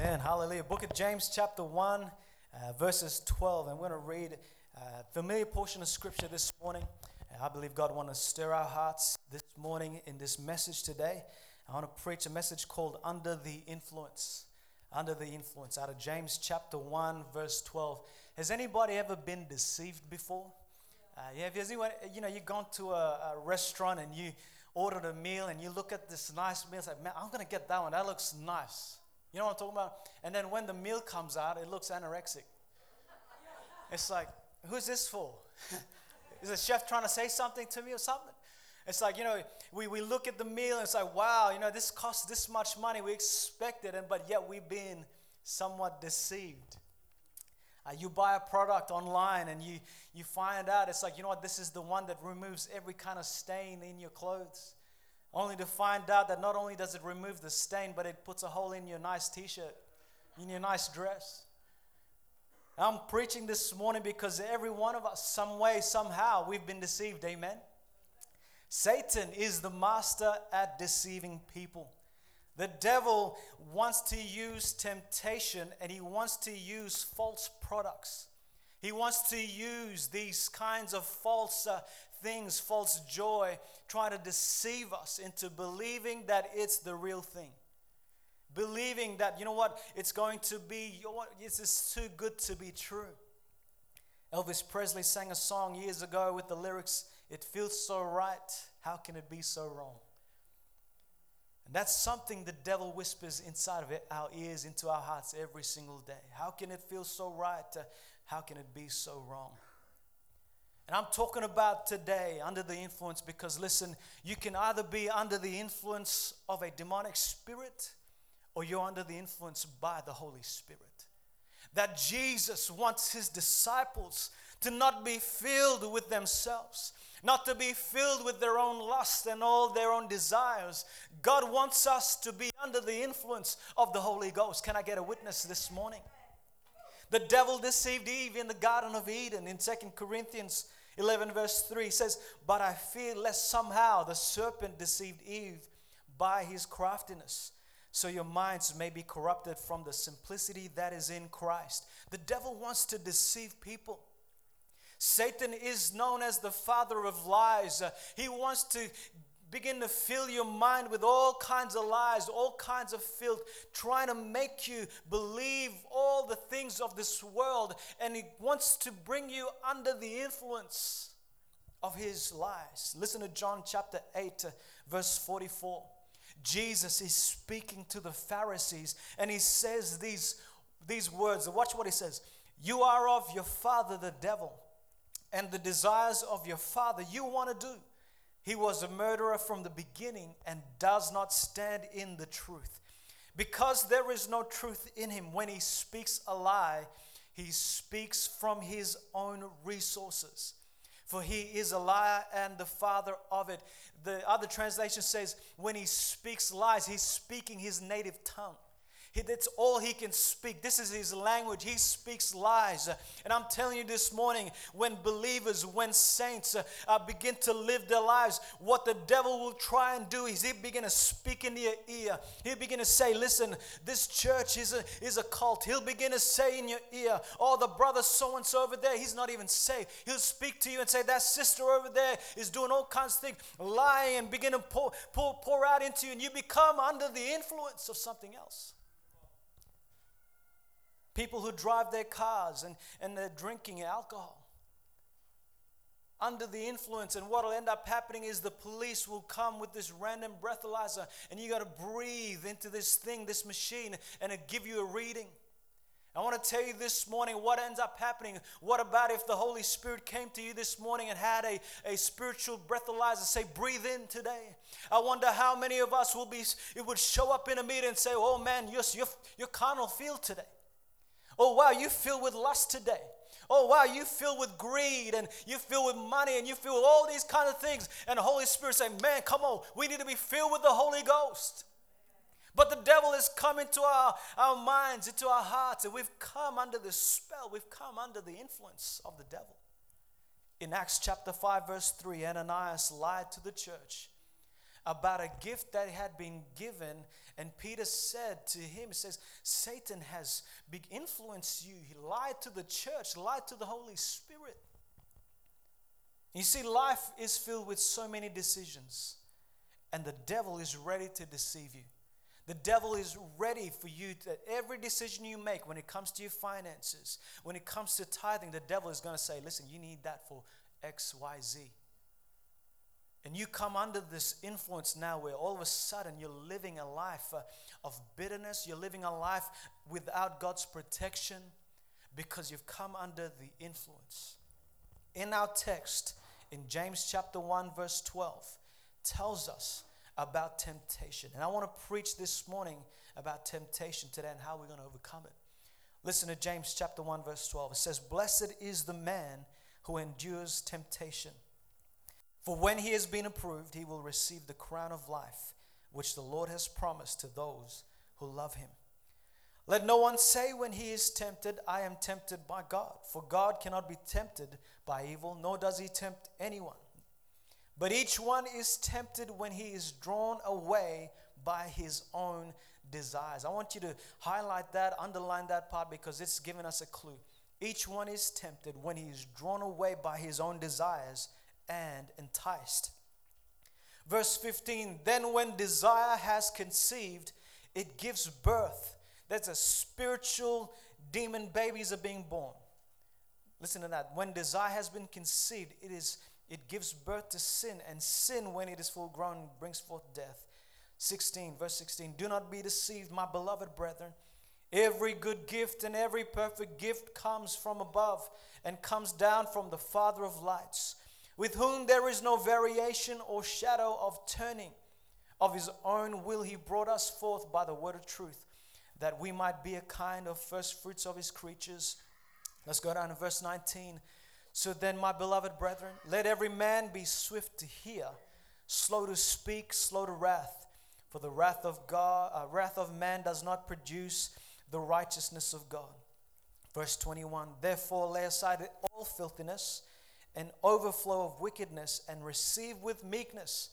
Amen. Hallelujah. Book of James, chapter 1, uh, verses 12. And we're going to read a familiar portion of scripture this morning. I believe God wants to stir our hearts this morning in this message today. I want to preach a message called Under the Influence. Under the Influence, out of James chapter 1, verse 12. Has anybody ever been deceived before? Uh, yeah, if anyone, you know, you've gone to a, a restaurant and you ordered a meal and you look at this nice meal, it's like, man, I'm going to get that one. That looks nice. You know what I'm talking about? And then when the meal comes out, it looks anorexic. It's like, who's this for? Is the chef trying to say something to me or something? It's like, you know, we, we look at the meal and it's like, wow, you know, this costs this much money. We expected it, but yet we've been somewhat deceived. Uh, you buy a product online and you, you find out it's like, you know what, this is the one that removes every kind of stain in your clothes only to find out that not only does it remove the stain, but it puts a hole in your nice t shirt, in your nice dress. I'm preaching this morning because every one of us, some way, somehow, we've been deceived. Amen. Satan is the master at deceiving people. The devil wants to use temptation and he wants to use false products. He wants to use these kinds of false uh, things, false joy, try to deceive us into believing that it's the real thing. Believing that, you know what, it's going to be, this is too good to be true. Elvis Presley sang a song years ago with the lyrics, It feels so right, how can it be so wrong? And that's something the devil whispers inside of it, our ears, into our hearts every single day. How can it feel so right? Uh, how can it be so wrong? And I'm talking about today under the influence because, listen, you can either be under the influence of a demonic spirit or you're under the influence by the Holy Spirit. That Jesus wants his disciples to not be filled with themselves, not to be filled with their own lust and all their own desires. God wants us to be under the influence of the Holy Ghost. Can I get a witness this morning? The devil deceived Eve in the Garden of Eden in Second Corinthians 11 verse 3 says, But I fear lest somehow the serpent deceived Eve by his craftiness, so your minds may be corrupted from the simplicity that is in Christ. The devil wants to deceive people. Satan is known as the father of lies. He wants to begin to fill your mind with all kinds of lies, all kinds of filth, trying to make you believe all the things of this world. And he wants to bring you under the influence of his lies. Listen to John chapter 8, verse 44. Jesus is speaking to the Pharisees and he says these, these words. Watch what he says. You are of your father, the devil, and the desires of your father you want to do. He was a murderer from the beginning and does not stand in the truth. Because there is no truth in him, when he speaks a lie, he speaks from his own resources. For he is a liar and the father of it. The other translation says, when he speaks lies, he's speaking his native tongue. He, that's all he can speak. This is his language. He speaks lies. And I'm telling you this morning, when believers, when saints uh, begin to live their lives, what the devil will try and do is he begin to speak in your ear. He'll begin to say, listen, this church is a, is a cult. He'll begin to say in your ear, oh, the brother so and so over there, he's not even saved. He'll speak to you and say, that sister over there is doing all kinds of things, lying and begin to pour, pour, pour out into you, and you become under the influence of something else. People who drive their cars and, and they're drinking alcohol. Under the influence, and what will end up happening is the police will come with this random breathalyzer, and you got to breathe into this thing, this machine, and it give you a reading. I want to tell you this morning what ends up happening. What about if the Holy Spirit came to you this morning and had a, a spiritual breathalyzer say, breathe in today? I wonder how many of us will be, it would show up in a meeting and say, oh man, your, your, your carnal feel today. Oh, wow, you filled with lust today. Oh, wow, you filled with greed and you filled with money and you filled with all these kind of things. And the Holy Spirit saying, man, come on, we need to be filled with the Holy Ghost. But the devil has come into our, our minds, into our hearts, and we've come under the spell, we've come under the influence of the devil. In Acts chapter 5, verse 3, Ananias lied to the church about a gift that had been given. And Peter said to him, He says, Satan has big influenced you. He lied to the church, lied to the Holy Spirit. You see, life is filled with so many decisions, and the devil is ready to deceive you. The devil is ready for you that every decision you make when it comes to your finances, when it comes to tithing, the devil is going to say, Listen, you need that for X, Y, Z. And you come under this influence now where all of a sudden you're living a life uh, of bitterness, you're living a life without God's protection because you've come under the influence. In our text, in James chapter 1, verse 12, tells us about temptation. And I want to preach this morning about temptation today and how we're going to overcome it. Listen to James chapter 1, verse 12. It says, Blessed is the man who endures temptation for when he has been approved, he will receive the crown of life, which the Lord has promised to those who love him. Let no one say when he is tempted, I am tempted by God. For God cannot be tempted by evil, nor does he tempt anyone. But each one is tempted when he is drawn away by his own desires. I want you to highlight that, underline that part, because it's giving us a clue. Each one is tempted when he is drawn away by his own desires and enticed. Verse 15 Then when desire has conceived, it gives birth. That's a spiritual demon babies are being born. Listen to that. When desire has been conceived, it is it gives birth to sin, and sin, when it is full grown, brings forth death. 16, verse 16. Do not be deceived, my beloved brethren. Every good gift and every perfect gift comes from above and comes down from the Father of lights with whom there is no variation or shadow of turning. Of his own will he brought us forth by the word of truth, that we might be a kind of first fruits of his creatures. Let's go down to verse 19. So then, my beloved brethren, let every man be swift to hear, slow to speak, slow to wrath. For the wrath of God, uh, wrath of man does not produce the righteousness of God. Verse 21 Therefore, lay aside all filthiness an overflow of wickedness, and receive with meekness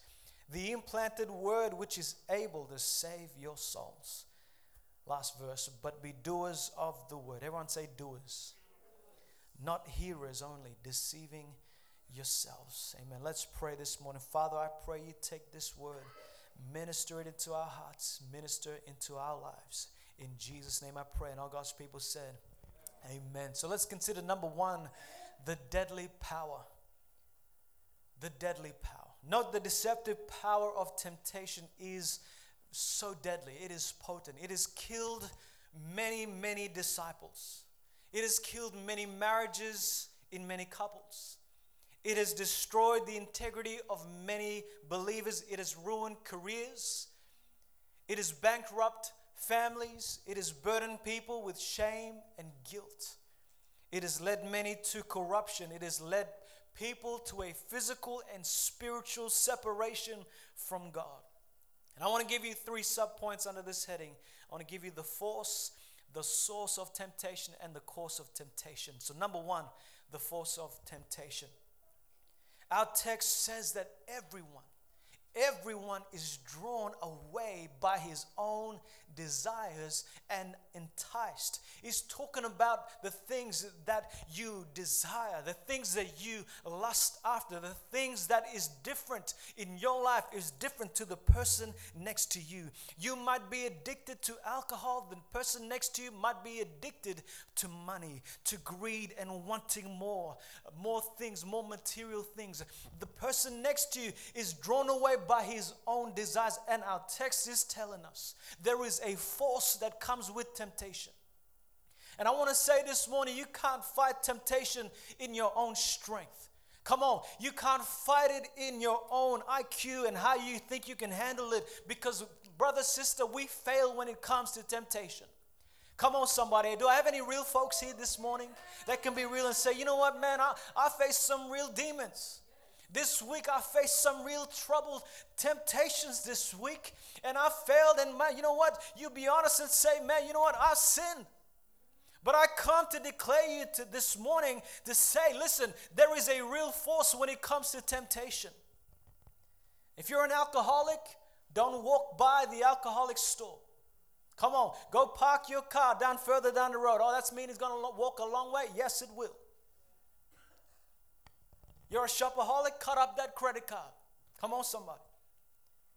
the implanted word which is able to save your souls. Last verse, but be doers of the word. Everyone say doers, not hearers only, deceiving yourselves. Amen. Let's pray this morning. Father, I pray you take this word, minister it into our hearts, minister into our lives. In Jesus' name I pray. And all God's people said, Amen. So let's consider number one the deadly power. The deadly power. Note the deceptive power of temptation is so deadly. It is potent. It has killed many, many disciples. It has killed many marriages in many couples. It has destroyed the integrity of many believers. It has ruined careers. It has bankrupt families. It has burdened people with shame and guilt. It has led many to corruption. It has led people to a physical and spiritual separation from God. And I want to give you three subpoints under this heading. I want to give you the force, the source of temptation, and the course of temptation. So, number one, the force of temptation. Our text says that everyone, everyone is drawn away by his own desires and enticed. He's talking about the things that you desire, the things that you lust after, the things that is different in your life is different to the person next to you. You might be addicted to alcohol, the person next to you might be addicted to money, to greed and wanting more, more things, more material things. The person next to you is drawn away by his own desires, and our text is telling us there is a force that comes with temptation. And I want to say this morning you can't fight temptation in your own strength. Come on, you can't fight it in your own IQ and how you think you can handle it because, brother, sister, we fail when it comes to temptation. Come on, somebody. Do I have any real folks here this morning that can be real and say, you know what, man, I, I face some real demons. This week I faced some real troubled temptations this week and I failed. And man, you know what? You be honest and say, man, you know what? I sinned. But I come to declare you to this morning to say, listen, there is a real force when it comes to temptation. If you're an alcoholic, don't walk by the alcoholic store. Come on, go park your car down further down the road. Oh, that's mean it's going to walk a long way? Yes, it will. You're a shopaholic, cut up that credit card. Come on, somebody.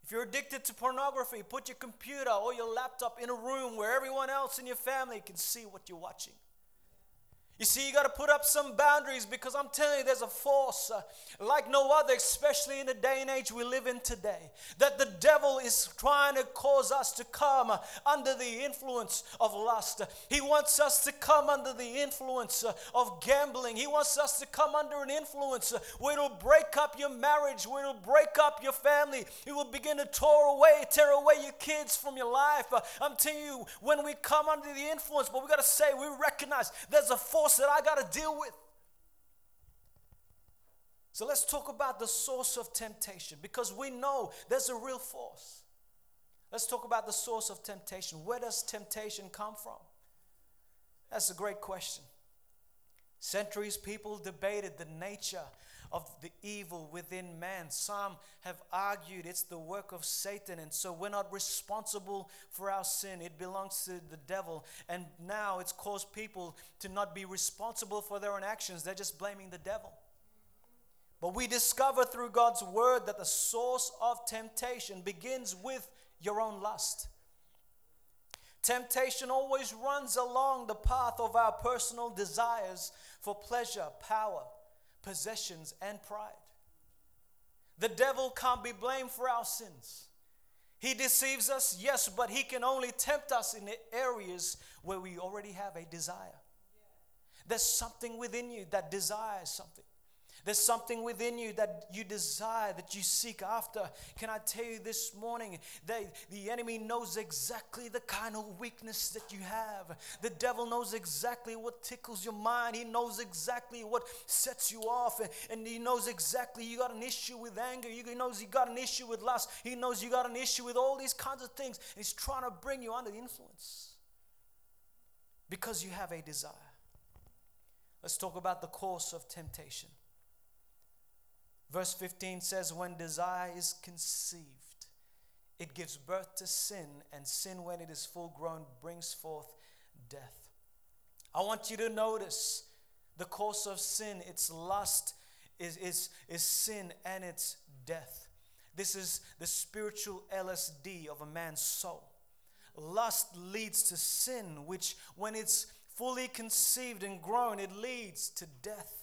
If you're addicted to pornography, put your computer or your laptop in a room where everyone else in your family can see what you're watching. You see, you got to put up some boundaries because I'm telling you, there's a force uh, like no other, especially in the day and age we live in today, that the devil is trying to cause us to come under the influence of lust. He wants us to come under the influence uh, of gambling. He wants us to come under an influence uh, where it'll break up your marriage, where it'll break up your family. It will begin to tear away, tear away your kids from your life. Uh, I'm telling you, when we come under the influence, but we got to say, we recognize there's a force that I got to deal with. So let's talk about the source of temptation because we know there's a real force. Let's talk about the source of temptation. Where does temptation come from? That's a great question. Centuries people debated the nature of the evil within man. Some have argued it's the work of Satan, and so we're not responsible for our sin. It belongs to the devil. And now it's caused people to not be responsible for their own actions, they're just blaming the devil. But we discover through God's word that the source of temptation begins with your own lust. Temptation always runs along the path of our personal desires for pleasure, power, possessions, and pride. The devil can't be blamed for our sins. He deceives us, yes, but he can only tempt us in the areas where we already have a desire. There's something within you that desires something. There's something within you that you desire, that you seek after. Can I tell you this morning that the enemy knows exactly the kind of weakness that you have. The devil knows exactly what tickles your mind. He knows exactly what sets you off. And he knows exactly you got an issue with anger. He knows you got an issue with lust. He knows you got an issue with all these kinds of things. He's trying to bring you under the influence because you have a desire. Let's talk about the course of temptation. Verse 15 says, When desire is conceived, it gives birth to sin, and sin, when it is full grown, brings forth death. I want you to notice the course of sin, its lust is, is, is sin and its death. This is the spiritual LSD of a man's soul. Lust leads to sin, which, when it's fully conceived and grown, it leads to death.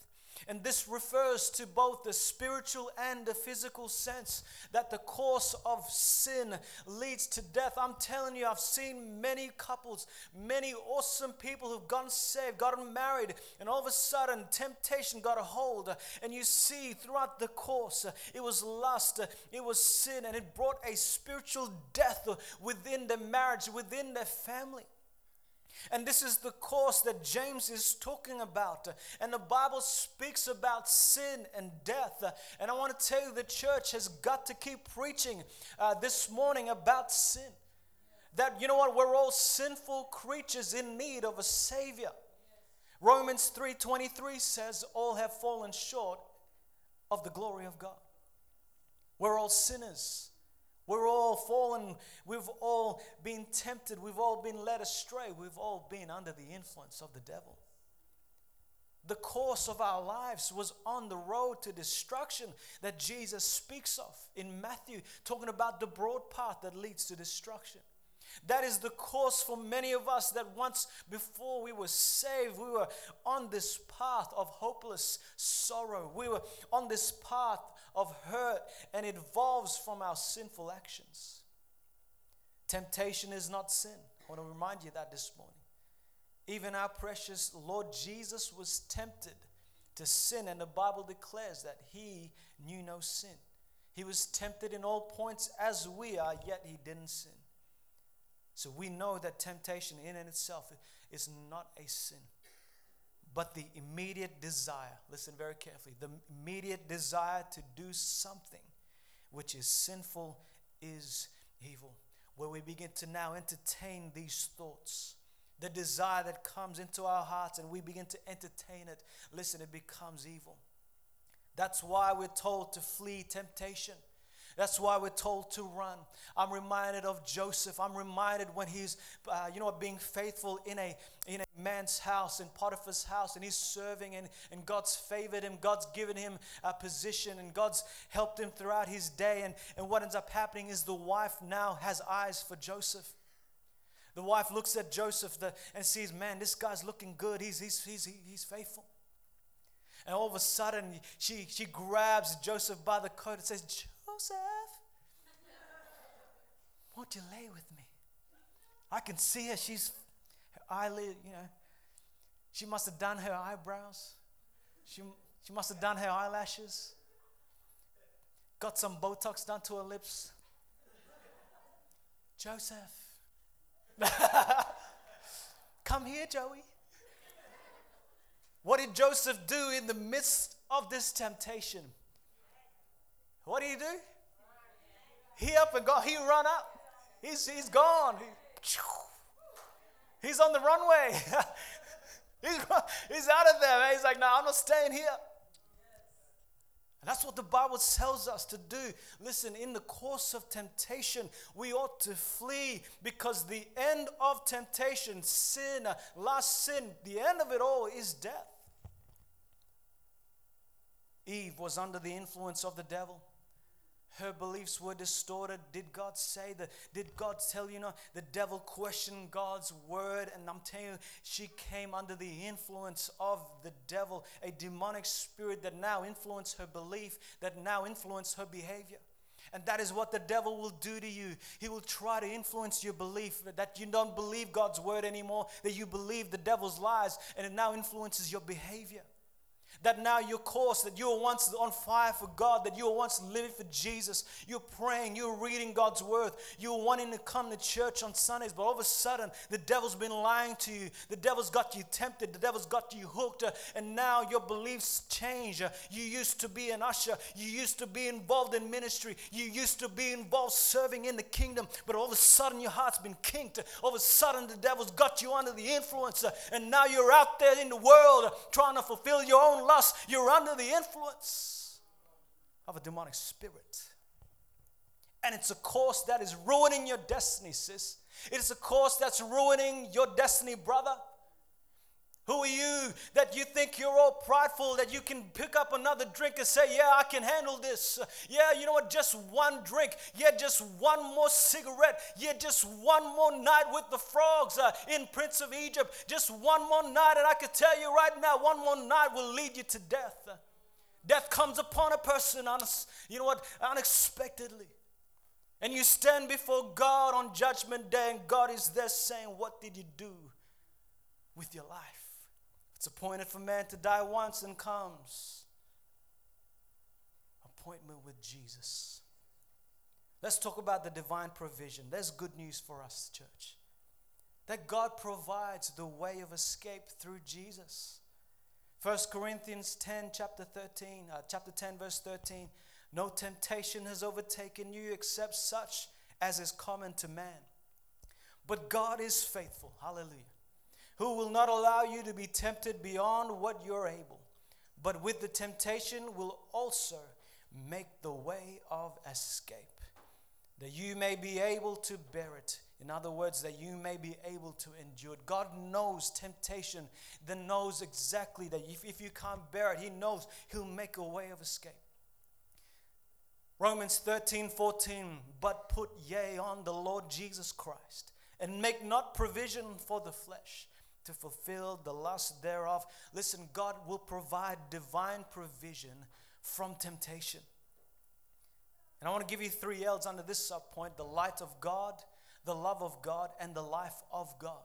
And this refers to both the spiritual and the physical sense that the course of sin leads to death. I'm telling you, I've seen many couples, many awesome people who've gotten saved, gotten married, and all of a sudden temptation got a hold. And you see throughout the course, it was lust, it was sin, and it brought a spiritual death within the marriage, within the family. And this is the course that James is talking about. And the Bible speaks about sin and death. And I want to tell you, the church has got to keep preaching uh, this morning about sin. That, you know what, we're all sinful creatures in need of a Savior. Romans 3:23 says all have fallen short of the glory of God. We're all sinners. We're all fallen. We've all been tempted. We've all been led astray. We've all been under the influence of the devil. The course of our lives was on the road to destruction that Jesus speaks of in Matthew, talking about the broad path that leads to destruction. That is the course for many of us that once before we were saved, we were on this path of hopeless sorrow. We were on this path of hurt, and it evolves from our sinful actions. Temptation is not sin. I want to remind you that this morning. Even our precious Lord Jesus was tempted to sin, and the Bible declares that he knew no sin. He was tempted in all points as we are, yet he didn't sin. So we know that temptation in and itself is not a sin. But the immediate desire, listen very carefully, the immediate desire to do something which is sinful is evil. Where we begin to now entertain these thoughts, the desire that comes into our hearts and we begin to entertain it, listen, it becomes evil. That's why we're told to flee temptation. That's why we're told to run. I'm reminded of Joseph. I'm reminded when he's, uh, you know, being faithful in a in a man's house, in Potiphar's house, and he's serving, and, and God's favored him. God's given him a position, and God's helped him throughout his day. And, and what ends up happening is the wife now has eyes for Joseph. The wife looks at Joseph the, and sees, man, this guy's looking good. He's, he's, he's, he's faithful. And all of a sudden, she, she grabs Joseph by the coat and says, Joseph, won't you lay with me? I can see her. She's her eyelid, you know. She must have done her eyebrows. She, she must have done her eyelashes. Got some Botox done to her lips. Joseph. Come here, Joey. What did Joseph do in the midst of this temptation? What did he do? He up and go. He run up. He's, he's gone. He, he's on the runway. he's, he's out of there. Man. He's like, no, I'm not staying here. And that's what the Bible tells us to do. Listen, in the course of temptation, we ought to flee because the end of temptation, sin, last sin, the end of it all is death. Eve was under the influence of the devil. Her beliefs were distorted. Did God say that? Did God tell you know? The devil questioned God's word, and I'm telling you, she came under the influence of the devil, a demonic spirit that now influenced her belief, that now influenced her behavior. And that is what the devil will do to you. He will try to influence your belief that you don't believe God's word anymore, that you believe the devil's lies, and it now influences your behavior. That now your course, that you were once on fire for God, that you were once living for Jesus. You're praying, you're reading God's word, you're wanting to come to church on Sundays, but all of a sudden the devil's been lying to you. The devil's got you tempted, the devil's got you hooked, uh, and now your beliefs change. Uh, you used to be an usher, you used to be involved in ministry, you used to be involved serving in the kingdom, but all of a sudden your heart's been kinked. All of a sudden the devil's got you under the influence, uh, and now you're out there in the world trying to fulfill your own lust, you're under the influence of a demonic spirit. And it's a course that is ruining your destiny, sis. It is a course that's ruining your destiny, brother. Who are you that you think you're all prideful that you can pick up another drink and say, Yeah, I can handle this? Yeah, you know what? Just one drink. Yeah, just one more cigarette. Yeah, just one more night with the frogs uh, in Prince of Egypt. Just one more night. And I can tell you right now, one more night will lead you to death. Death comes upon a person, you know what? Unexpectedly. And you stand before God on Judgment Day, and God is there saying, What did you do with your life? It's appointed for man to die once and comes. Appointment with Jesus. Let's talk about the divine provision. There's good news for us, church. That God provides the way of escape through Jesus. 1 Corinthians 10, chapter 13, uh, chapter 10, verse 13. No temptation has overtaken you except such as is common to man. But God is faithful. Hallelujah who will not allow you to be tempted beyond what you're able, but with the temptation will also make the way of escape, that you may be able to bear it. In other words, that you may be able to endure it. God knows temptation, then knows exactly that if, if you can't bear it, He knows He'll make a way of escape. Romans 13, 14, but put yea on the Lord Jesus Christ, and make not provision for the flesh to fulfill the lust thereof. Listen, God will provide divine provision from temptation. And I want to give you three L's under this sub point the light of God, the love of God, and the life of God.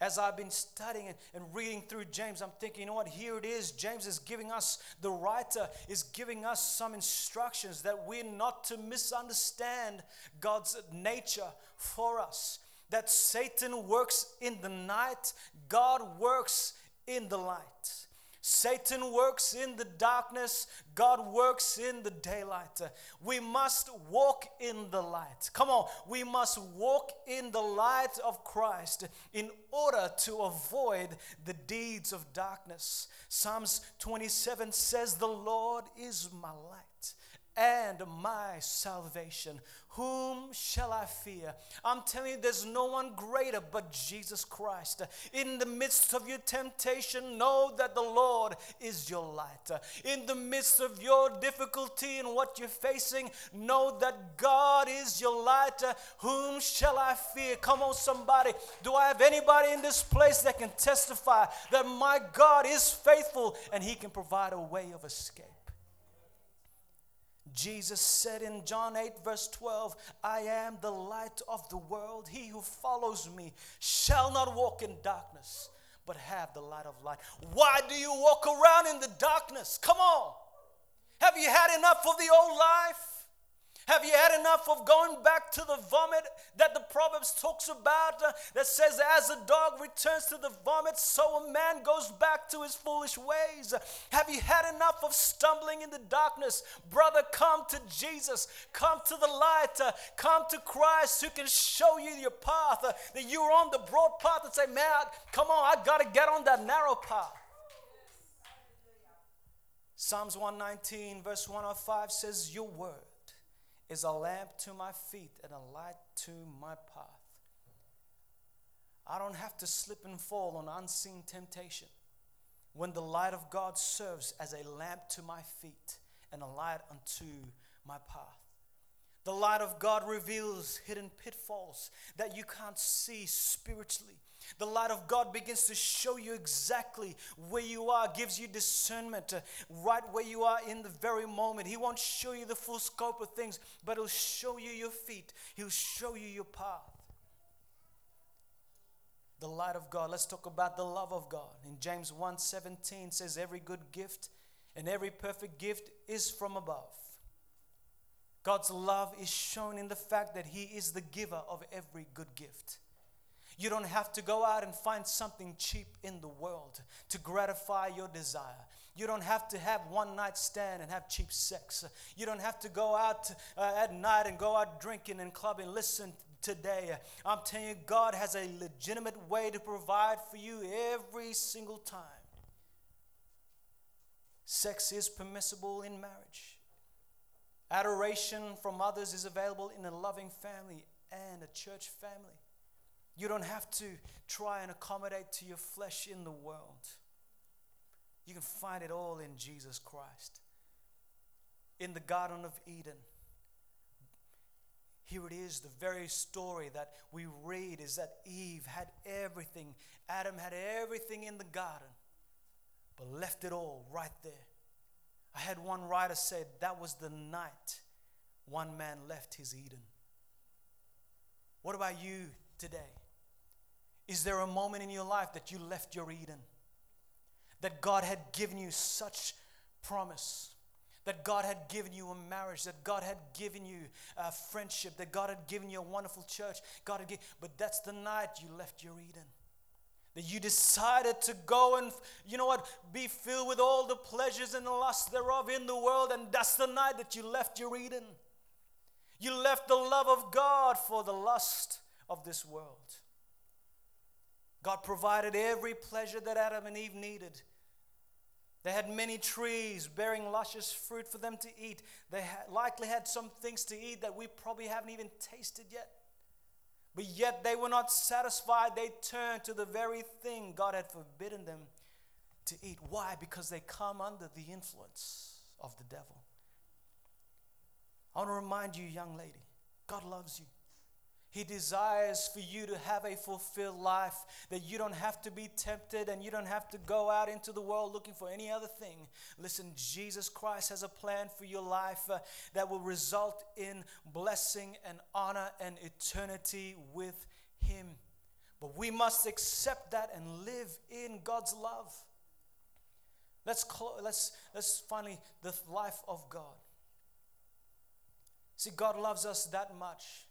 As I've been studying and reading through James, I'm thinking, you know what? Here it is. James is giving us, the writer is giving us some instructions that we're not to misunderstand God's nature for us that Satan works in the night, God works in the light. Satan works in the darkness, God works in the daylight. We must walk in the light. Come on, we must walk in the light of Christ in order to avoid the deeds of darkness. Psalms 27 says, The Lord is my light and my salvation. Whom shall I fear? I'm telling you, there's no one greater but Jesus Christ. In the midst of your temptation, know that the Lord is your light. In the midst of your difficulty and what you're facing, know that God is your light. Whom shall I fear? Come on, somebody. Do I have anybody in this place that can testify that my God is faithful and He can provide a way of escape? Jesus said in John 8, verse 12, I am the light of the world. He who follows me shall not walk in darkness, but have the light of light. Why do you walk around in the darkness? Come on. Have you had enough of the old life? Have you had enough of going back to the vomit that the Proverbs talks about uh, that says, As a dog returns to the vomit, so a man goes back to his foolish ways? Have you had enough of stumbling in the darkness? Brother, come to Jesus, come to the light, uh, come to Christ who can show you your path. Uh, that you're on the broad path and say, Man, come on, I got to get on that narrow path. Psalms 119, verse 105 says, Your word is a lamp to my feet and a light to my path. I don't have to slip and fall on unseen temptation when the light of God serves as a lamp to my feet and a light unto my path. The light of God reveals hidden pitfalls that you can't see spiritually. The light of God begins to show you exactly where you are, gives you discernment uh, right where you are in the very moment. He won't show you the full scope of things, but He'll show you your feet, He'll show you your path. The light of God. Let's talk about the love of God. In James 1:17 says every good gift and every perfect gift is from above. God's love is shown in the fact that He is the giver of every good gift. You don't have to go out and find something cheap in the world to gratify your desire. You don't have to have one night stand and have cheap sex. You don't have to go out uh, at night and go out drinking and clubbing. Listen today, I'm telling you, God has a legitimate way to provide for you every single time. Sex is permissible in marriage. Adoration from others is available in a loving family and a church family. You don't have to try and accommodate to your flesh in the world. You can find it all in Jesus Christ. In the Garden of Eden, here it is the very story that we read is that Eve had everything, Adam had everything in the garden, but left it all right there. I had one writer say that was the night one man left his Eden. What about you today? Is there a moment in your life that you left your Eden? That God had given you such promise? That God had given you a marriage, that God had given you a friendship, that God had given you a wonderful church. God had given, but that's the night you left your Eden. That you decided to go and, you know what, be filled with all the pleasures and the lust thereof in the world, and that's the night that you left your Eden. You left the love of God for the lust of this world. God provided every pleasure that Adam and Eve needed. They had many trees bearing luscious fruit for them to eat. They likely had some things to eat that we probably haven't even tasted yet. But yet they were not satisfied. They turned to the very thing God had forbidden them to eat. Why? Because they come under the influence of the devil. I want to remind you, young lady, God loves you. He desires for you to have a fulfilled life, that you don't have to be tempted and you don't have to go out into the world looking for any other thing. Listen, Jesus Christ has a plan for your life uh, that will result in blessing and honor and eternity with Him. But we must accept that and live in God's love. Let's, clo- let's, let's finally, the life of God. See, God loves us that much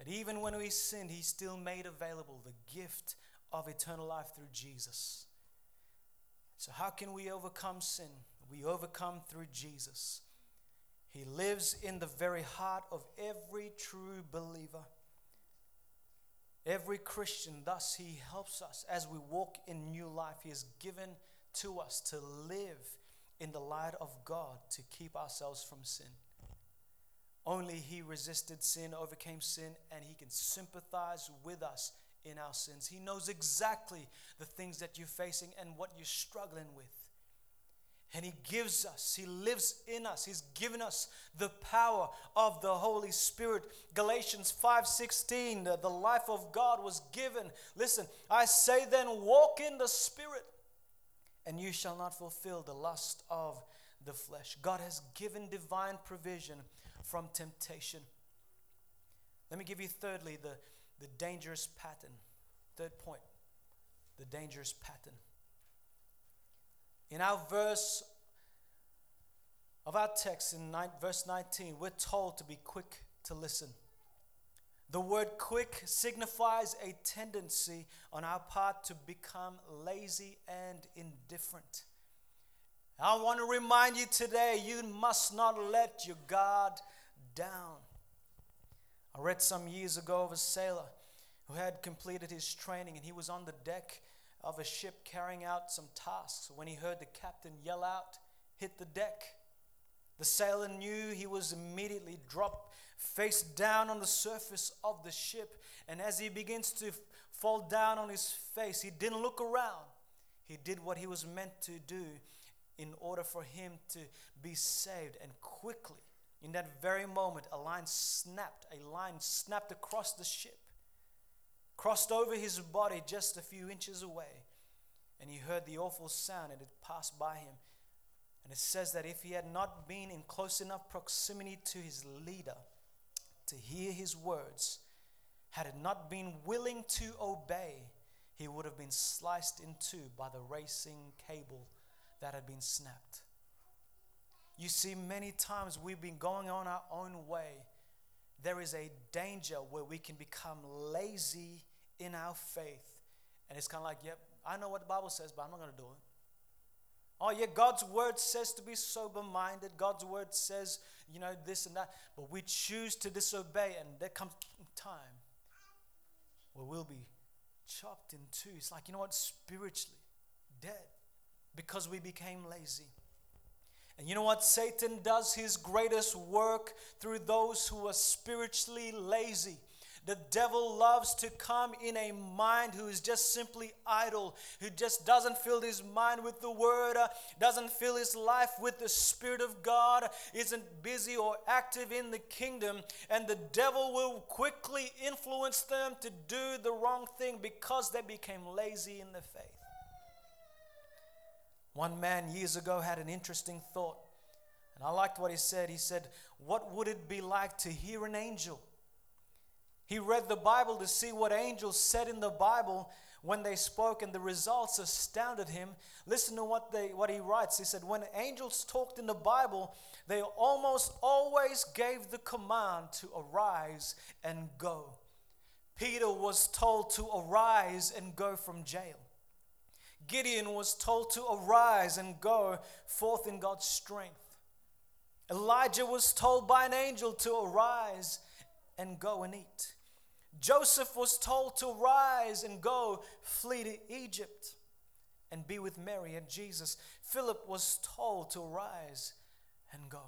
that even when we sinned, He still made available the gift of eternal life through Jesus. So, how can we overcome sin? We overcome through Jesus. He lives in the very heart of every true believer. Every Christian, thus, He helps us as we walk in new life. He has given to us to live in the light of God to keep ourselves from sin. Only He resisted sin, overcame sin, and He can sympathize with us in our sins. He knows exactly the things that you're facing and what you're struggling with. And He gives us, He lives in us. He's given us the power of the Holy Spirit. Galatians 5:16, the, the life of God was given. Listen, I say then, walk in the Spirit, and you shall not fulfill the lust of the flesh. God has given divine provision from temptation. Let me give you, thirdly, the, the dangerous pattern. Third point the dangerous pattern. In our verse of our text in nine, verse 19, we're told to be quick to listen. The word quick signifies a tendency on our part to become lazy and indifferent. I want to remind you today you must not let your guard down. I read some years ago of a sailor who had completed his training and he was on the deck of a ship carrying out some tasks. When he heard the captain yell out, hit the deck, the sailor knew he was immediately dropped face down on the surface of the ship. And as he begins to fall down on his face, he didn't look around. He did what he was meant to do in order for him to be saved. And quickly, in that very moment, a line snapped, a line snapped across the ship, crossed over his body just a few inches away, and he heard the awful sound and it passed by him. And it says that if he had not been in close enough proximity to his leader to hear his words, had it not been willing to obey, he would have been sliced in two by the racing cable that had been snapped. You see, many times we've been going on our own way. There is a danger where we can become lazy in our faith. And it's kind of like, yep, I know what the Bible says, but I'm not going to do it. Oh, yeah, God's word says to be sober minded. God's word says, you know, this and that. But we choose to disobey, and there comes time where we'll be chopped in two. It's like, you know what, spiritually dead because we became lazy. And you know what? Satan does his greatest work through those who are spiritually lazy. The devil loves to come in a mind who is just simply idle, who just doesn't fill his mind with the word, uh, doesn't fill his life with the Spirit of God, isn't busy or active in the kingdom. And the devil will quickly influence them to do the wrong thing because they became lazy in the faith. One man years ago had an interesting thought, and I liked what he said. He said, What would it be like to hear an angel? He read the Bible to see what angels said in the Bible when they spoke, and the results astounded him. Listen to what, they, what he writes. He said, When angels talked in the Bible, they almost always gave the command to arise and go. Peter was told to arise and go from jail. Gideon was told to arise and go forth in God's strength. Elijah was told by an angel to arise and go and eat. Joseph was told to rise and go flee to Egypt and be with Mary and Jesus. Philip was told to rise and go.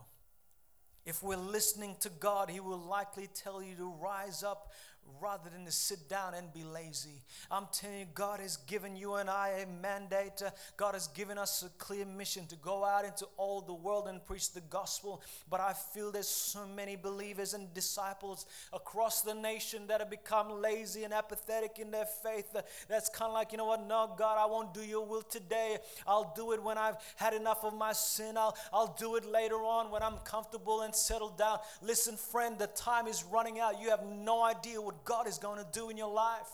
If we're listening to God, He will likely tell you to rise up, rather than to sit down and be lazy. I'm telling you, God has given you and I a mandate. God has given us a clear mission to go out into all the world and preach the gospel. But I feel there's so many believers and disciples across the nation that have become lazy and apathetic in their faith. That's kind of like, you know what? No, God, I won't do your will today. I'll do it when I've had enough of my sin. I'll, I'll do it later on when I'm comfortable and settled down. Listen, friend, the time is running out. You have no idea what God is going to do in your life.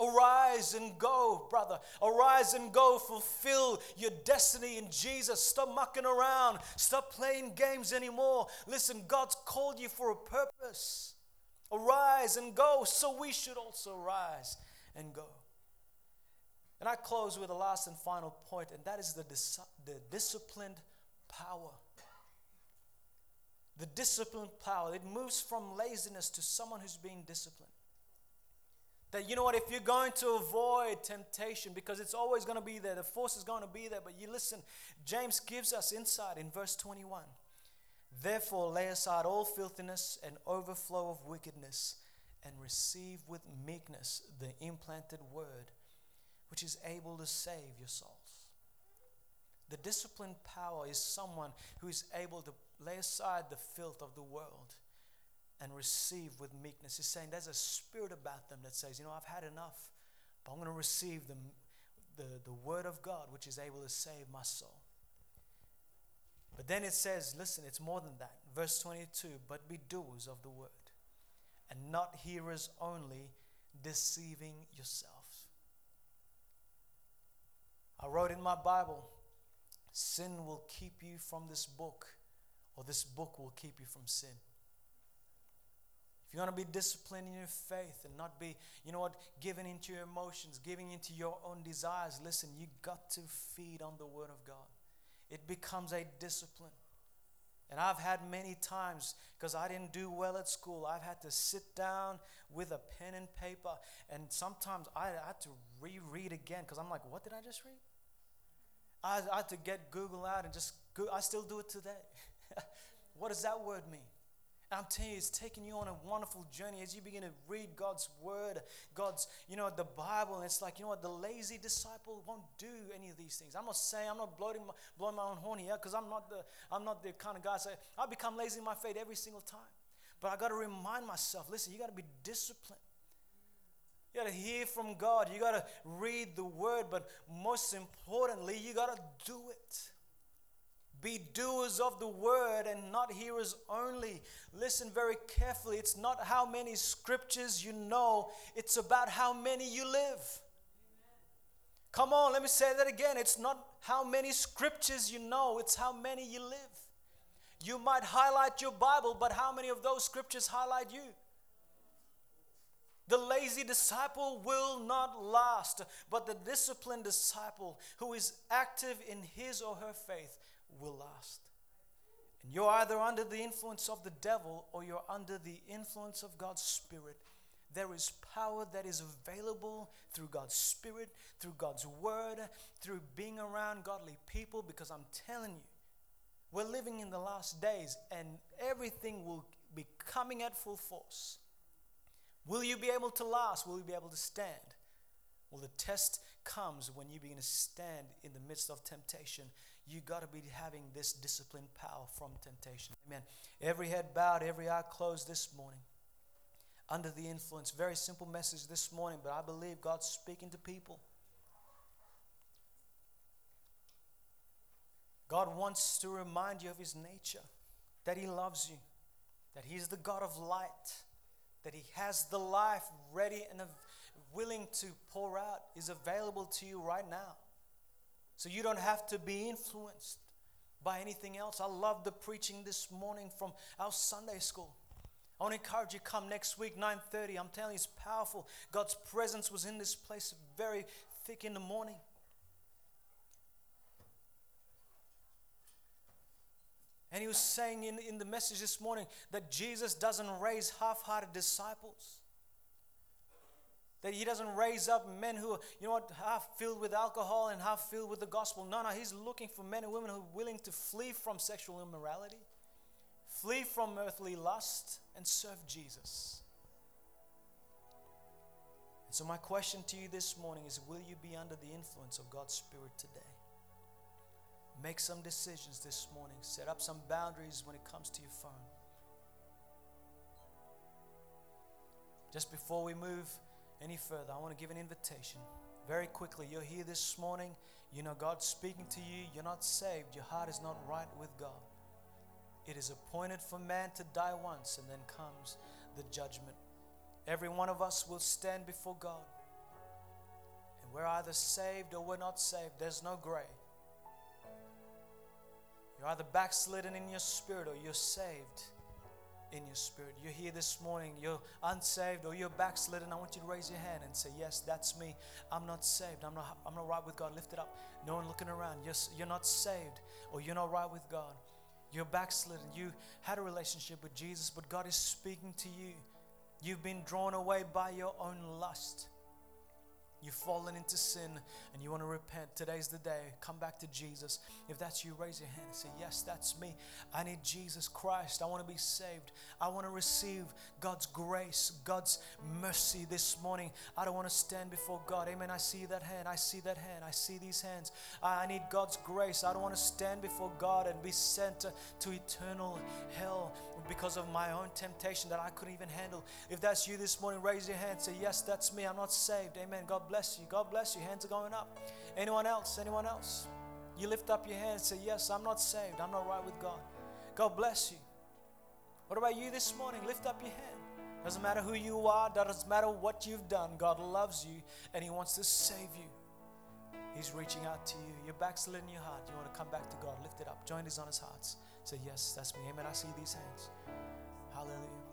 Arise and go, brother. Arise and go. Fulfill your destiny in Jesus. Stop mucking around. Stop playing games anymore. Listen, God's called you for a purpose. Arise and go. So we should also rise and go. And I close with the last and final point, and that is the, dis- the disciplined power the disciplined power. It moves from laziness to someone who's being disciplined. That you know what, if you're going to avoid temptation, because it's always going to be there, the force is going to be there, but you listen, James gives us insight in verse 21. Therefore, lay aside all filthiness and overflow of wickedness, and receive with meekness the implanted word, which is able to save your souls. The disciplined power is someone who is able to lay aside the filth of the world and receive with meekness. He's saying there's a spirit about them that says, you know, I've had enough, but I'm going to receive the, the, the word of God, which is able to save my soul. But then it says, listen, it's more than that. Verse 22 but be doers of the word and not hearers only, deceiving yourselves. I wrote in my Bible, sin will keep you from this book, or this book will keep you from sin. If you're going to be disciplined in your faith and not be, you know what, giving into your emotions, giving into your own desires, listen, you got to feed on the Word of God it becomes a discipline. And I've had many times, because I didn't do well at school, I've had to sit down with a pen and paper. And sometimes I had to reread again because I'm like, what did I just read? I, I had to get Google out and just, I still do it today. what does that word mean? I'm telling you, it's taking you on a wonderful journey as you begin to read God's word, God's, you know, the Bible. And it's like, you know what, the lazy disciple won't do any of these things. I'm not saying, I'm not blowing my, blowing my own horn here because I'm not the, I'm not the kind of guy say, I become lazy in my faith every single time. But I got to remind myself, listen, you got to be disciplined. You got to hear from God. You got to read the word. But most importantly, you got to do it. Be doers of the word and not hearers only. Listen very carefully. It's not how many scriptures you know, it's about how many you live. Come on, let me say that again. It's not how many scriptures you know, it's how many you live. You might highlight your Bible, but how many of those scriptures highlight you? The lazy disciple will not last, but the disciplined disciple who is active in his or her faith will last. And you're either under the influence of the devil or you're under the influence of God's Spirit. There is power that is available through God's Spirit, through God's Word, through being around godly people, because I'm telling you, we're living in the last days and everything will be coming at full force. Will you be able to last? Will you be able to stand? Well, the test comes when you begin to stand in the midst of temptation you got to be having this disciplined power from temptation. Amen. Every head bowed, every eye closed this morning. Under the influence. Very simple message this morning, but I believe God's speaking to people. God wants to remind you of His nature, that He loves you, that He's the God of light, that He has the life ready and willing to pour out, is available to you right now. So you don't have to be influenced by anything else. I love the preaching this morning from our Sunday school. I want to encourage you come next week 9:30. I'm telling you it's powerful. God's presence was in this place very thick in the morning. And he was saying in, in the message this morning that Jesus doesn't raise half hearted disciples. That he doesn't raise up men who are, you know what, half filled with alcohol and half filled with the gospel. No, no, he's looking for men and women who are willing to flee from sexual immorality, flee from earthly lust, and serve Jesus. And so, my question to you this morning is Will you be under the influence of God's Spirit today? Make some decisions this morning, set up some boundaries when it comes to your phone. Just before we move, any further, I want to give an invitation. Very quickly, you're here this morning. You know God's speaking to you. You're not saved. Your heart is not right with God. It is appointed for man to die once, and then comes the judgment. Every one of us will stand before God. And we're either saved or we're not saved. There's no gray. You're either backslidden in your spirit or you're saved in your spirit. You're here this morning, you're unsaved or you're backslidden. I want you to raise your hand and say, Yes, that's me. I'm not saved. I'm not, I'm not right with God. Lift it up. No one looking around. You're, you're not saved or you're not right with God. You're backslidden. You had a relationship with Jesus, but God is speaking to you. You've been drawn away by your own lust. You've fallen into sin and you want to repent. Today's the day. Come back to Jesus. If that's you, raise your hand and say, Yes, that's me. I need Jesus Christ. I want to be saved. I want to receive God's grace, God's mercy this morning. I don't want to stand before God. Amen. I see that hand. I see that hand. I see these hands. I need God's grace. I don't want to stand before God and be sent to, eternal hell because of my own temptation that I couldn't even handle. If that's you this morning, raise your hand. Say, Yes, that's me. I'm not saved. Amen. God bless you. God bless you. Hands are going up. Anyone else? Anyone else? You lift up your hand and say, Yes, I'm not saved. I'm not right with God. God bless you. What about you this morning? Lift up your hand. Doesn't matter who you are, doesn't matter what you've done. God loves you and He wants to save you. He's reaching out to you. Your back's lit in your heart. You want to come back to God. Lift it up. Join His on His hearts. Say, Yes, that's me. Amen. I see these hands. Hallelujah.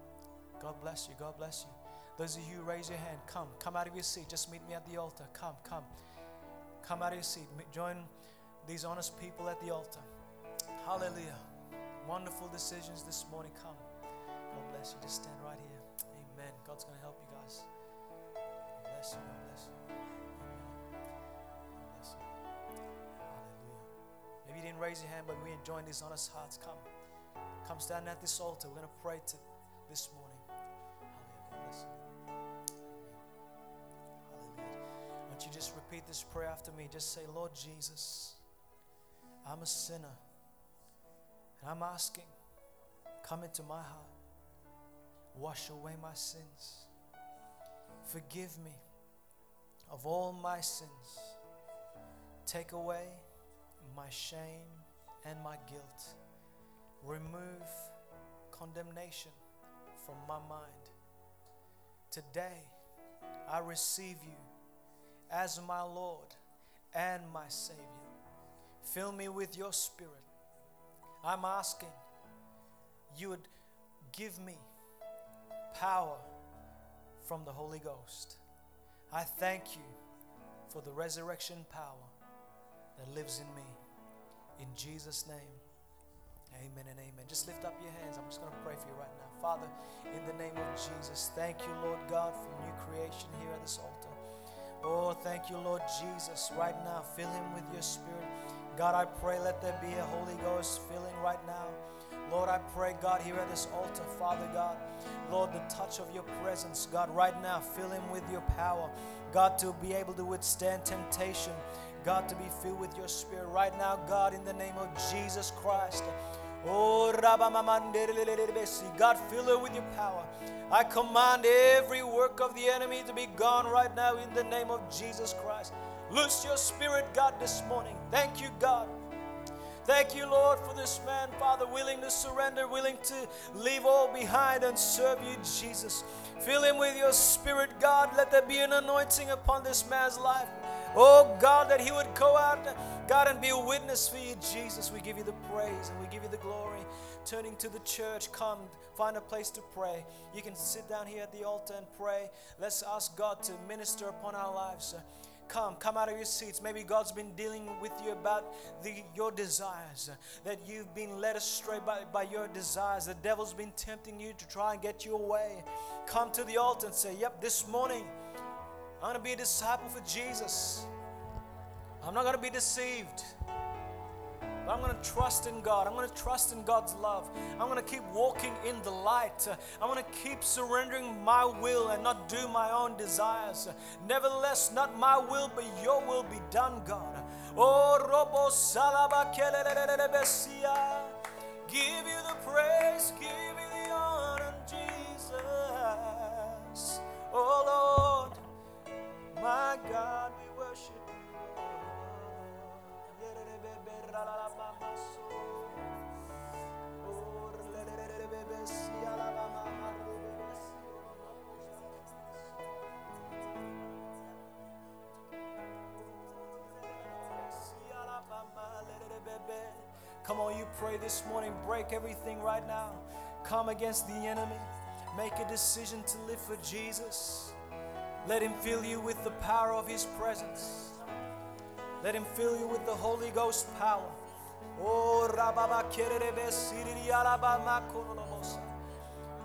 God bless you. God bless you. Those of you raise your hand, come. Come out of your seat. Just meet me at the altar. Come, come. Come out of your seat. Join these honest people at the altar. Hallelujah. Wonderful decisions this morning. Come. God bless you. Just stand right here. Amen. God's going to help you guys. God bless you. God bless you. Hallelujah. Maybe you didn't raise your hand, but we're enjoying these honest hearts. Come. Come stand at this altar. We're going to pray to this morning. Hallelujah. Hallelujah. Won't you just repeat this prayer after me? Just say, Lord Jesus, I'm a sinner. And I'm asking, come into my heart. Wash away my sins. Forgive me of all my sins. Take away my shame and my guilt. Remove condemnation from my mind. Today, I receive you as my Lord and my Savior. Fill me with your Spirit. I'm asking you would give me power from the Holy Ghost. I thank you for the resurrection power that lives in me. In Jesus' name, amen and amen. Just lift up your hands. I'm just going to pray for you right now. Father, in the name of Jesus, thank you, Lord God, for new creation here at this altar. Oh, thank you, Lord Jesus. Right now, fill him with your spirit. God, I pray, let there be a Holy Ghost filling right now. Lord, I pray, God, here at this altar, Father God, Lord, the touch of your presence, God, right now, fill him with your power. God, to be able to withstand temptation. God, to be filled with your spirit right now, God, in the name of Jesus Christ. Oh, God, fill her with your power. I command every work of the enemy to be gone right now in the name of Jesus Christ. Loose your spirit, God, this morning. Thank you, God. Thank you, Lord, for this man, Father, willing to surrender, willing to leave all behind and serve you, Jesus. Fill him with your spirit, God. Let there be an anointing upon this man's life. Oh God, that he would go out, God, and be a witness for you, Jesus. We give you the praise and we give you the glory. Turning to the church, come find a place to pray. You can sit down here at the altar and pray. Let's ask God to minister upon our lives. Come, come out of your seats. Maybe God's been dealing with you about the, your desires, that you've been led astray by, by your desires. The devil's been tempting you to try and get you away. Come to the altar and say, Yep, this morning I'm going to be a disciple for Jesus. I'm not going to be deceived. But I'm going to trust in God. I'm going to trust in God's love. I'm going to keep walking in the light. I'm going to keep surrendering my will and not do my own desires. Nevertheless, not my will, but your will be done, God. Oh, Give you the praise, give you the honor, Jesus. Oh, Lord. My God, we worship. Come on, you pray this morning. Break everything right now. Come against the enemy. Make a decision to live for Jesus. Let Him fill you with the power of His presence. Let Him fill you with the Holy Ghost power. Oh,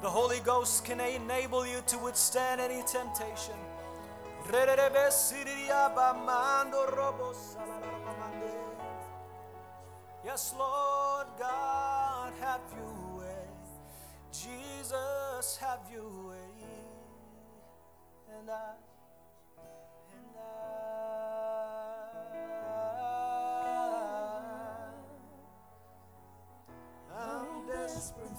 the Holy Ghost can enable you to withstand any temptation. Yes, Lord God, have you way. Jesus, have you way and I, and I, desperate.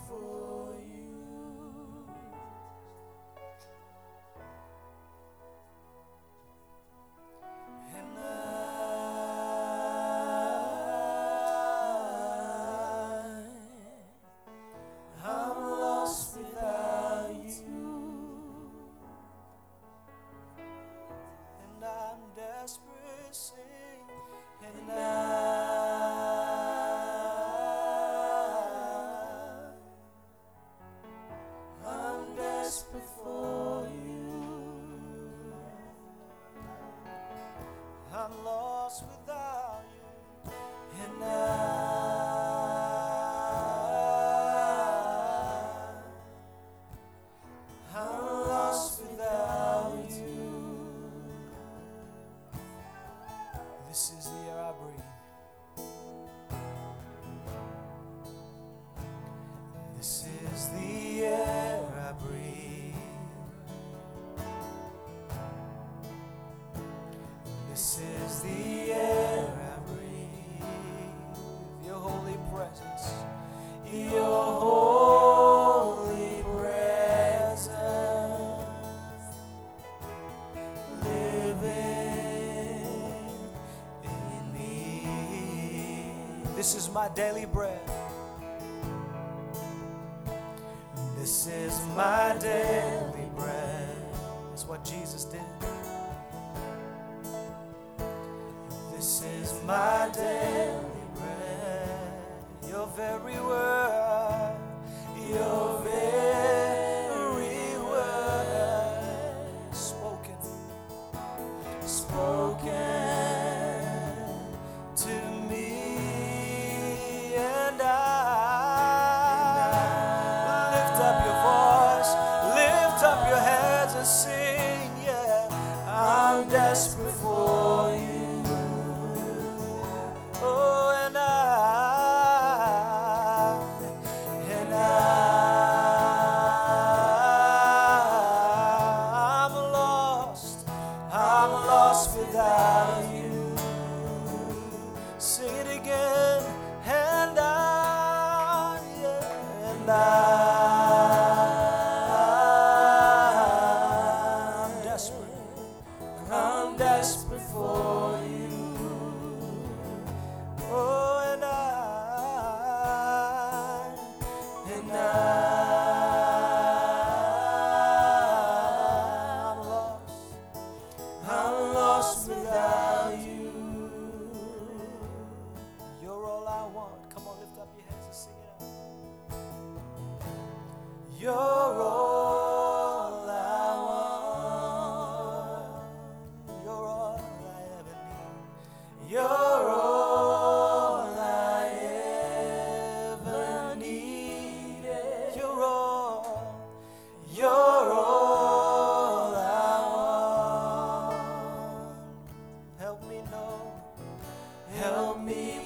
my daily bread.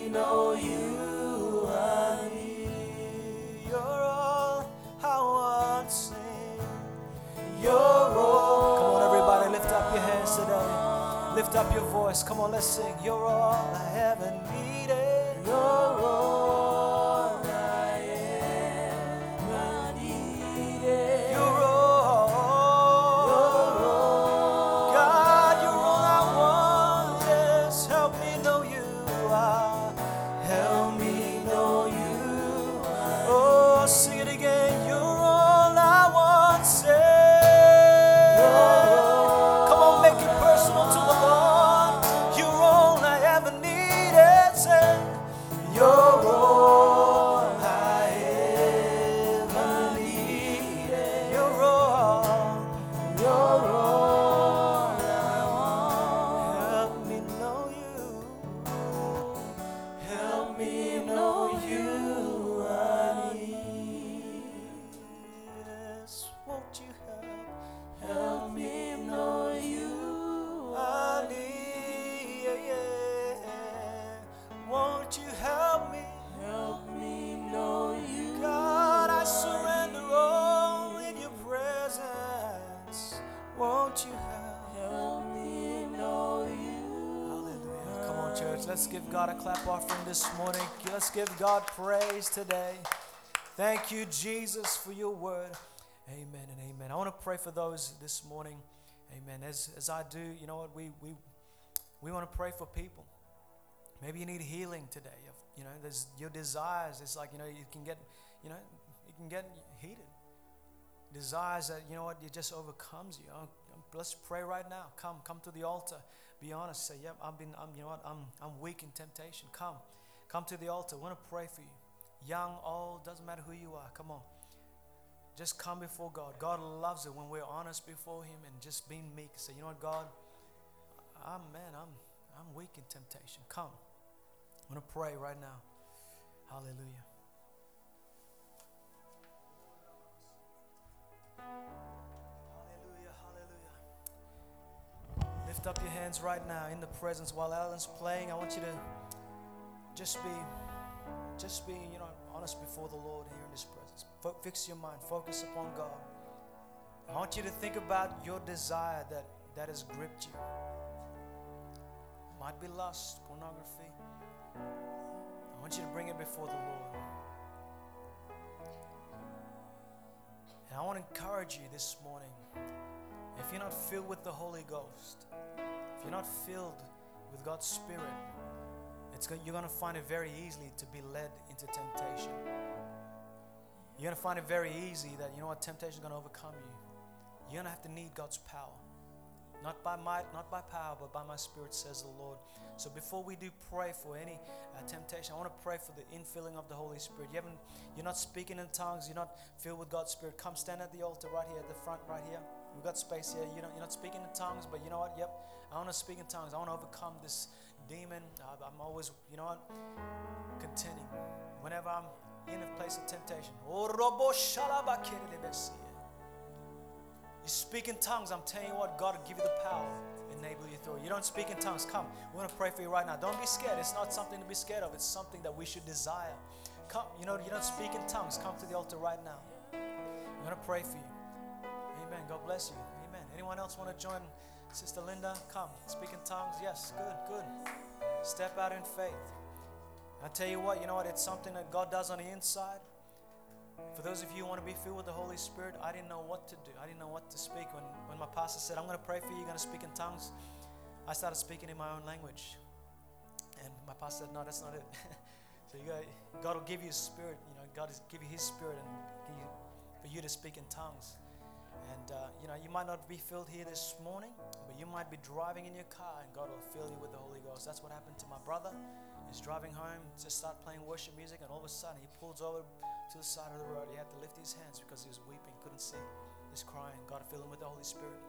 know you. You're all I want to sing. You're all. Come on, everybody, lift up your hands today. Lift up your voice. Come on, let's sing. You're all I ever needed. You're morning. Let's give God praise today. Thank you, Jesus, for your word. Amen and amen. I want to pray for those this morning. Amen. As, as I do, you know what? We, we, we want to pray for people. Maybe you need healing today. You know, there's your desires. It's like, you know, you can get, you know, you can get heated. Desires that, you know what, it just overcomes you. Oh, let's pray right now. Come, come to the altar. Be honest. Say, yep, I've been, I'm, you know what, I'm, I'm weak in temptation. Come, come to the altar. I want to pray for you. Young, old, doesn't matter who you are. Come on. Just come before God. God loves it when we're honest before Him and just being meek. Say, you know what, God, I'm man, I'm I'm weak in temptation. Come. I'm gonna pray right now. Hallelujah. Hallelujah, hallelujah. Lift up your hands right now in the presence while Alan's playing. I want you to just be just be, you know, honest before the Lord here in this presence. Fo- fix your mind, focus upon God. I want you to think about your desire that, that has gripped you. Might be lust, pornography. I want you to bring it before the Lord. And I want to encourage you this morning. If you're not filled with the Holy Ghost, if you're not filled with God's Spirit, it's, you're going to find it very easily to be led into temptation. You're going to find it very easy that, you know what, temptation is going to overcome you. You're going to have to need God's power. Not by might, not by power, but by my spirit, says the Lord. So before we do pray for any uh, temptation, I want to pray for the infilling of the Holy Spirit. You haven't, you're not speaking in tongues. You're not filled with God's Spirit. Come stand at the altar right here at the front, right here. We've got space here. You know, you're not speaking in tongues, but you know what? Yep, I want to speak in tongues. I want to overcome this demon. I'm always, you know what? Contending. Whenever I'm in a place of temptation. You speak in tongues. I'm telling you what, God will give you the power, enable you through. You don't speak in tongues. Come, we're going to pray for you right now. Don't be scared. It's not something to be scared of. It's something that we should desire. Come, you know, you don't speak in tongues. Come to the altar right now. I'm going to pray for you. Amen. God bless you. Amen. Anyone else want to join Sister Linda? Come, speak in tongues. Yes, good, good. Step out in faith. I tell you what, you know what? It's something that God does on the inside. For those of you who want to be filled with the Holy Spirit, I didn't know what to do. I didn't know what to speak. When, when my pastor said, I'm going to pray for you, you're going to speak in tongues, I started speaking in my own language. And my pastor said, No, that's not it. so you got, God will give you His Spirit. You know, God is give you His Spirit and you, for you to speak in tongues. And uh, you know, you might not be filled here this morning, but you might be driving in your car and God will fill you with the Holy Ghost. That's what happened to my brother. He's driving home, just start playing worship music, and all of a sudden he pulls over to the side of the road. He had to lift his hands because he was weeping, couldn't see. He's crying. God filled him with the Holy Spirit.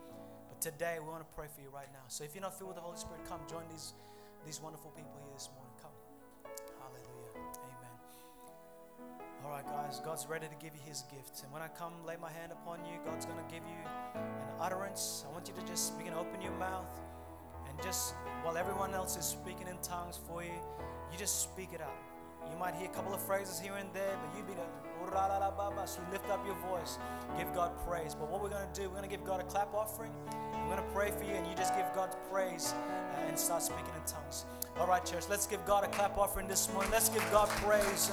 But today we want to pray for you right now. So if you're not filled with the Holy Spirit, come join these these wonderful people here this morning. Guys, God's ready to give you his gifts. And when I come lay my hand upon you, God's going to give you an utterance. I want you to just begin to open your mouth and just while everyone else is speaking in tongues for you, you just speak it out. You might hear a couple of phrases here and there, but you be the so lift up your voice, give God praise. But what we're going to do, we're going to give God a clap offering. I'm going to pray for you, and you just give God praise uh, and start speaking in tongues. All right, church, let's give God a clap offering this morning. Let's give God praise.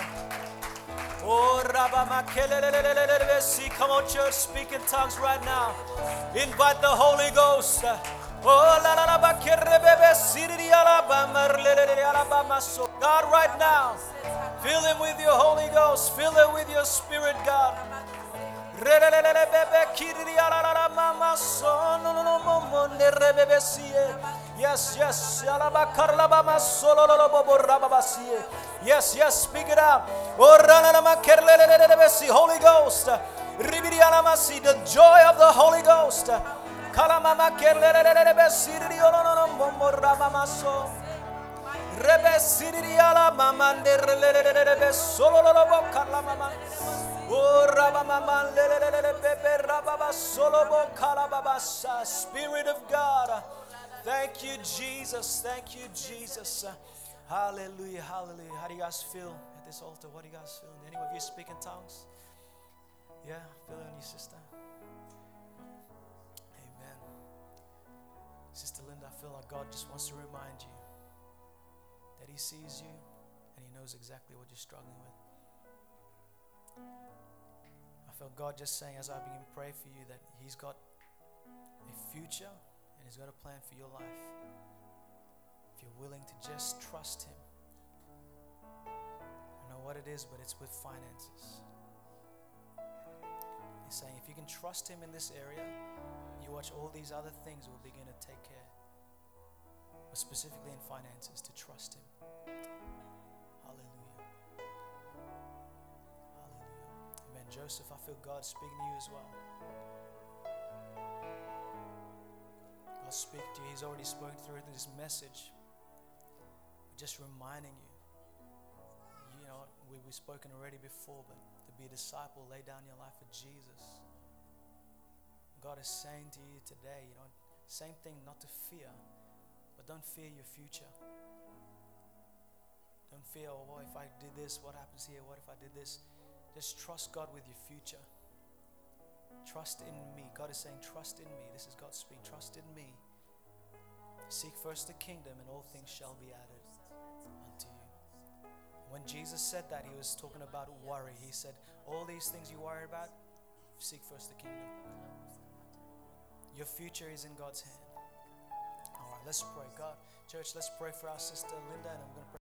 Come on, church, speak in tongues right now. Invite the Holy Ghost. God right now fill him with your Holy Ghost fill him with your Spirit God Yes, yes, yes, yes, speak it out. Holy Ghost, the joy of the Holy Ghost. Spirit of God. Thank you, Jesus. Thank you, Jesus. Uh, hallelujah, hallelujah. How do you guys feel at this altar? What do you guys feel? Any of you speak in tongues? Yeah, feel it on your sister. Amen. Sister Linda, I feel like God just wants to remind you that He sees you and He knows exactly what you're struggling with. I felt God just saying as I begin pray for you that He's got a future and He's got a plan for your life. If you're willing to just trust Him, I know what it is, but it's with finances. He's saying if you can trust Him in this area, you watch all these other things will begin to take care. But specifically in finances, to trust Him. Hallelujah. Hallelujah. Amen. Joseph, I feel God speaking to you as well. God speak to you. He's already spoken through this message. Just reminding you. You know, we, we've spoken already before, but to be a disciple, lay down your life for Jesus. God is saying to you today, you know, same thing, not to fear, but don't fear your future. Don't fear, oh, well, if I did this, what happens here? What if I did this? Just trust God with your future. Trust in me. God is saying, trust in me. This is God speaking. Trust in me. Seek first the kingdom, and all things shall be added unto you. When Jesus said that, he was talking about worry. He said, All these things you worry about, seek first the kingdom. Your future is in God's hand. All right, let's pray. God, church, let's pray for our sister Linda, and I'm going to pray.